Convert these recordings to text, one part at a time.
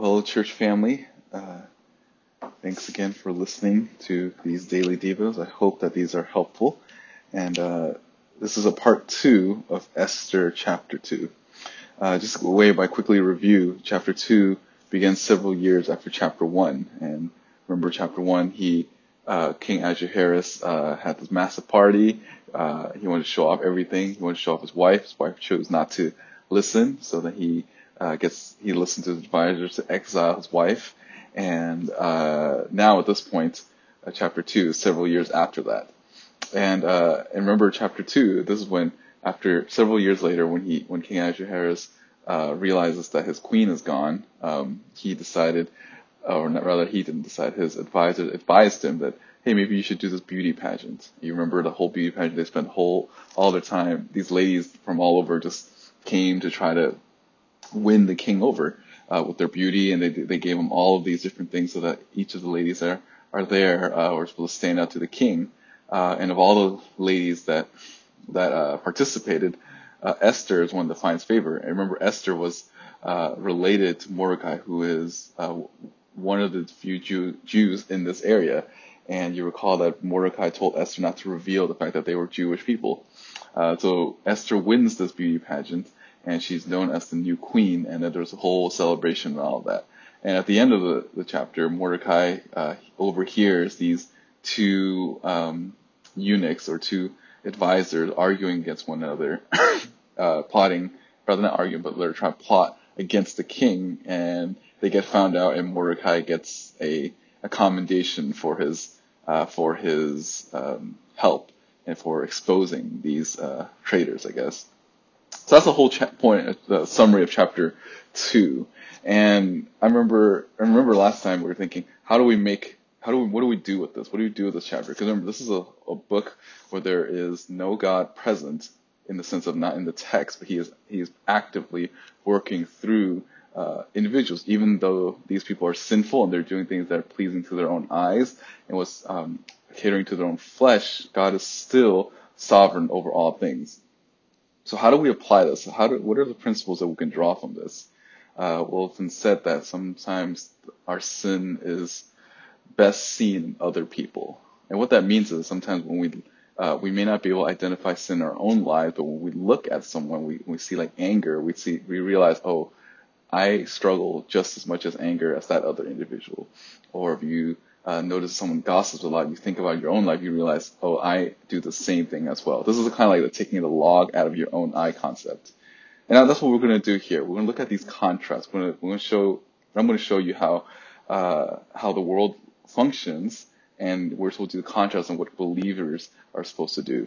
Well, church family, uh, thanks again for listening to these daily devos. I hope that these are helpful. And uh, this is a part two of Esther chapter two. Uh, just a way by quickly review, chapter two begins several years after chapter one. And remember, chapter one, he uh, King Ahasuerus uh, had this massive party. Uh, he wanted to show off everything. He wanted to show off his wife. His wife chose not to listen, so that he uh, gets he listened to his advisors to exile his wife. And uh, now at this point, uh, chapter two, several years after that, and and remember chapter two. This is when after several years later, when he when King Ahasuerus realizes that his queen is gone, um, he decided or not, rather he didn't decide, his advisor advised him that, hey, maybe you should do this beauty pageant. You remember the whole beauty pageant? They spent whole, all their time, these ladies from all over just came to try to win the king over uh, with their beauty, and they, they gave him all of these different things so that each of the ladies are, are there uh, were supposed to stand out to the king. Uh, and of all the ladies that that uh, participated, uh, Esther is one that finds favor. And remember, Esther was uh, related to Mordecai, who is uh, one of the few Jew, Jews in this area. And you recall that Mordecai told Esther not to reveal the fact that they were Jewish people. So Esther wins this beauty pageant, and she's known as the new queen, and then there's a whole celebration and all of that. And at the end of the, the chapter, Mordecai uh, overhears these two um, eunuchs or two advisors arguing against one another, uh, plotting, rather not arguing, but they're trying to plot against the king, and they get found out, and Mordecai gets a, a commendation for his uh, for his um, help and for exposing these uh, traitors, I guess. So that's the whole cha- point, the summary of chapter two. And I remember, I remember last time we were thinking, how do we make, how do we, what do we do with this? What do we do with this chapter? Because remember, this is a, a book where there is no God present in the sense of not in the text, but he is, he is actively working through uh, individuals, even though these people are sinful and they're doing things that are pleasing to their own eyes and was um, catering to their own flesh, God is still sovereign over all things. So how do we apply this? How do, what are the principles that we can draw from this? Uh, been said that sometimes our sin is best seen in other people. And what that means is sometimes when we uh, we may not be able to identify sin in our own lives, but when we look at someone, we, we see like anger, we see, we realize, oh, I struggle just as much as anger as that other individual. Or if you uh, notice someone gossips a lot, you think about your own life, you realize, oh, I do the same thing as well. This is kind of like the taking the log out of your own eye concept. And that's what we're going to do here. We're going to look at these contrasts. We're going to, show, I'm going to show you how, uh, how the world functions and we're supposed to do the contrast on what believers are supposed to do.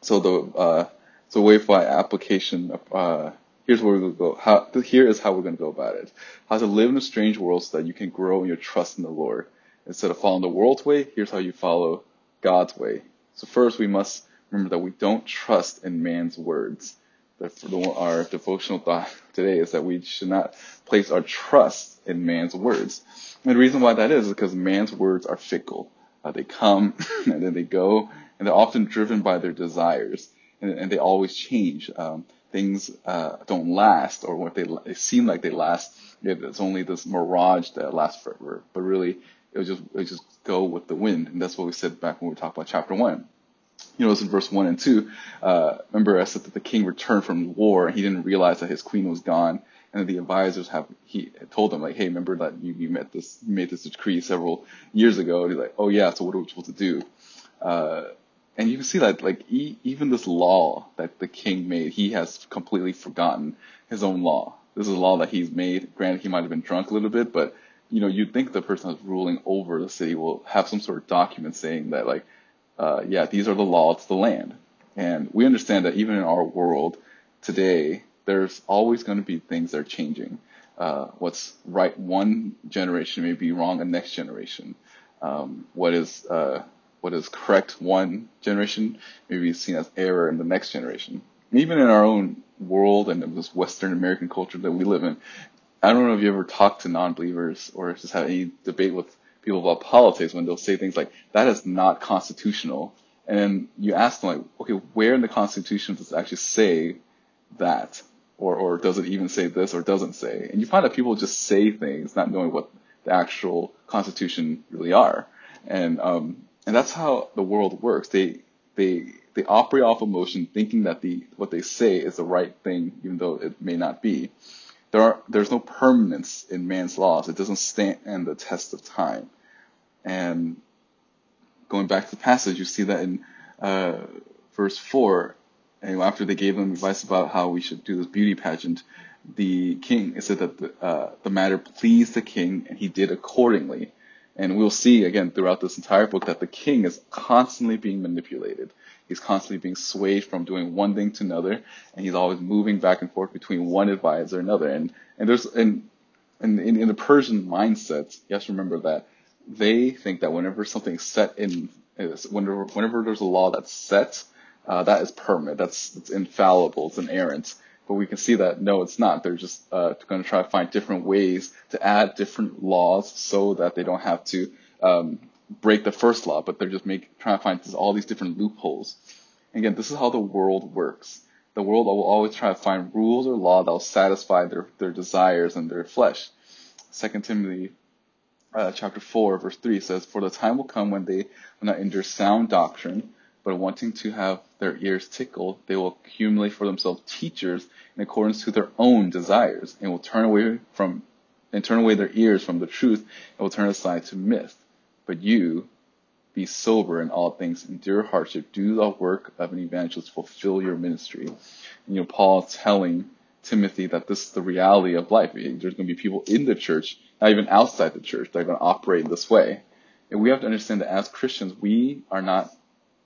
So the, uh, so way by application uh, here's where we'll go. How, here is how we're going to go about it. How to live in a strange world so that you can grow in your trust in the Lord. Instead of following the world's way, here's how you follow God's way. So first, we must remember that we don't trust in man's words. Our devotional thought today is that we should not place our trust in man's words. And the reason why that is is because man's words are fickle. Uh, they come and then they go, and they're often driven by their desires, and, and they always change. Um, things uh, don't last, or what they, they seem like they last, it's only this mirage that lasts forever. But really, it would just it would just go with the wind, and that's what we said back when we talked about chapter one. You know, it's in verse one and two. Uh, remember, I said that the king returned from war, and he didn't realize that his queen was gone. And the advisors have he told them like, hey, remember that you, you met this you made this decree several years ago. And he's like, oh yeah, so what are we supposed to do? Uh, and you can see that like he, even this law that the king made, he has completely forgotten his own law. This is a law that he's made. Granted, he might have been drunk a little bit, but you know, you'd think the person that's ruling over the city will have some sort of document saying that like, uh, yeah, these are the laws of the land. And we understand that even in our world today, there's always going to be things that are changing. Uh, what's right one generation may be wrong the next generation. Um, what is uh, what is correct one generation may be seen as error in the next generation. Even in our own world and this Western American culture that we live in, I don't know if you ever talked to non-believers or just had any debate with people about politics when they'll say things like, that is not constitutional. And then you ask them like, okay, where in the Constitution does it actually say that? or, or does it even say this or doesn't say? And you find that people just say things not knowing what the actual Constitution really are. And, um, and that's how the world works. They, they, they operate off emotion thinking that the, what they say is the right thing, even though it may not be. There are, there's no permanence in man's laws. It doesn't stand the test of time. And going back to the passage, you see that in, uh, verse 4, and after they gave him advice about how we should do this beauty pageant, the king, it said that the, uh, the matter pleased the king and he did accordingly. And we'll see again throughout this entire book that the king is constantly being manipulated. He's constantly being swayed from doing one thing to another, and he's always moving back and forth between one advisor and another. And and there's and in, in, in the Persian mindset, you have to remember that they think that whenever something's set in, whenever whenever there's a law that's set, uh, that is permanent. That's it's infallible. It's inerrant. But we can see that no, it's not. They're just uh, going to try to find different ways to add different laws so that they don't have to um, break the first law, but they're just make, trying to find all these different loopholes. Again, this is how the world works. The world will always try to find rules or law that will satisfy their, their desires and their flesh. Second Timothy uh, chapter 4 verse 3 says, For the time will come when they will not endure sound doctrine, but wanting to have their ears tickled, they will accumulate for themselves teachers in accordance to their own desires, and will turn away from and turn away their ears from the truth, and will turn aside to myth. But you, be sober in all things, endure hardship, do the work of an evangelist, fulfill your ministry. And, you know, Paul telling Timothy that this is the reality of life. There's going to be people in the church, not even outside the church, that are going to operate this way. And we have to understand that as Christians, we are not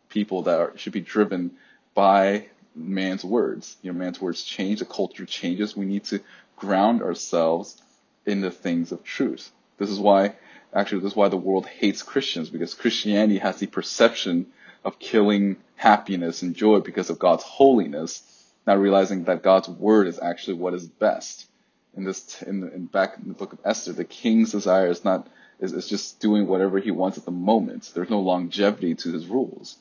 people that are, should be driven by man's words. You know, man's words change, the culture changes. We need to ground ourselves in the things of truth. This is why, actually, this is why the world hates Christians, because Christianity has the perception of killing happiness and joy because of God's holiness, not realizing that God's word is actually what is best. In this, in, in back in the book of Esther, the king's desire is not is, is just doing whatever he wants at the moment. There's no longevity to his rules.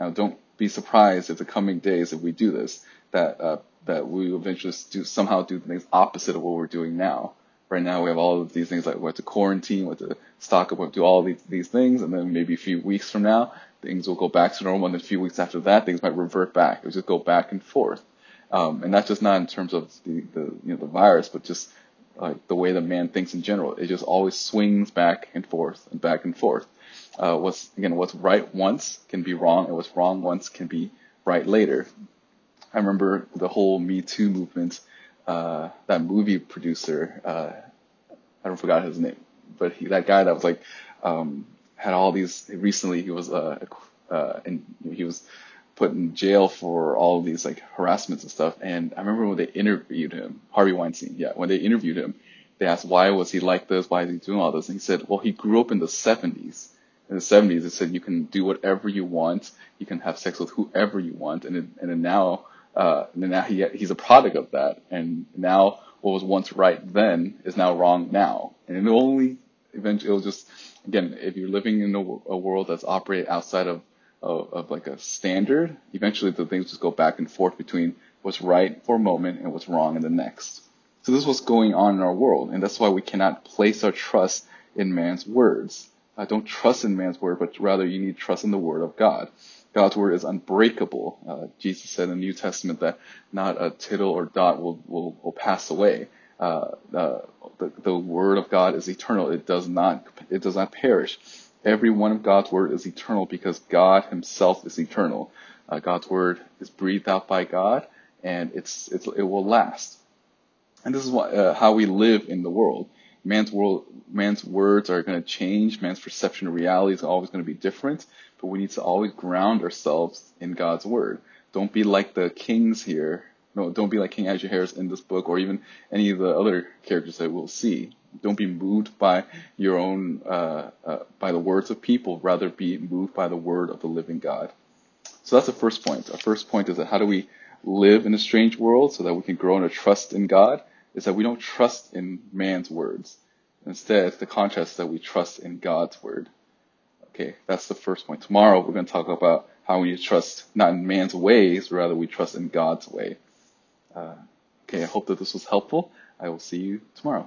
Now, don't be surprised if the coming days, if we do this, that uh, that we eventually do somehow do things opposite of what we're doing now. Right now, we have all of these things like we have to quarantine, we have to stock up, we have to do all these these things, and then maybe a few weeks from now, things will go back to normal, and then a few weeks after that, things might revert back. It'll just go back and forth, um, and that's just not in terms of the, the you know the virus, but just like the way the man thinks in general. It just always swings back and forth and back and forth uh, what's again what's right once can be wrong, and what's wrong once can be right later. I remember the whole Me Too movement. Uh, that movie producer, uh, I don't forgot his name, but he, that guy that was like um, had all these. Recently, he was uh, uh, and he was put in jail for all of these like harassments and stuff. And I remember when they interviewed him, Harvey Weinstein, yeah, when they interviewed him, they asked why was he like this, why is he doing all this, and he said, well, he grew up in the 70s in the 70s, it said you can do whatever you want, you can have sex with whoever you want, and it, and then now, uh, and now he he's a product of that, and now what was once right then is now wrong now, and it only eventually it'll just again if you're living in a, a world that's operated outside of, of of like a standard, eventually the things just go back and forth between what's right for a moment and what's wrong in the next. So this is what's going on in our world, and that's why we cannot place our trust in man's words uh, don't trust in man's word, but rather you need trust in the word of God. God's word is unbreakable. Uh, Jesus said in the New Testament that not a tittle or dot will, will, will pass away. Uh, uh, the, the word of God is eternal. It does not, it does not perish. Every one of God's word is eternal because God himself is eternal. Uh, God's word is breathed out by God and it's, it's, it will last. And this is what, uh, how we live in the world man's world, man's words are going to change. Man's perception of reality is always going to be different, but we need to always ground ourselves in God's word. Don't be like the kings here. No, don't be like King Ahasuerus in this book, or even any of the other characters that we'll see. Don't be moved by your own, uh, uh, by the words of people. Rather, be moved by the word of the living God. So that's the first point. Our first point is that how do we live in a strange world so that we can grow in our trust in God? is that we don't trust in man's words. Instead, the contrast that we trust in God's word. Okay, that's the first point. Tomorrow, we're going to talk about how we need to trust not in man's ways, rather we trust in God's way. Uh, Okay, I hope that this was helpful. I will see you tomorrow.